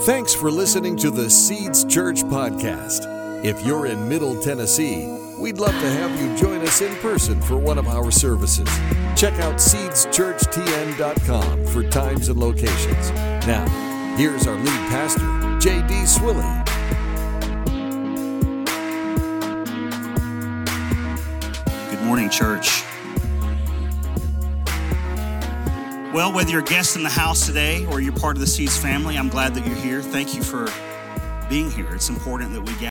Thanks for listening to the Seeds Church podcast. If you're in Middle Tennessee, we'd love to have you join us in person for one of our services. Check out seedschurchtn.com for times and locations. Now, here's our lead pastor, J.D. Swilly. Good morning, church. Well, whether you're a guest in the house today or you're part of the Seeds family, I'm glad that you're here. Thank you for being here. It's important that we gather.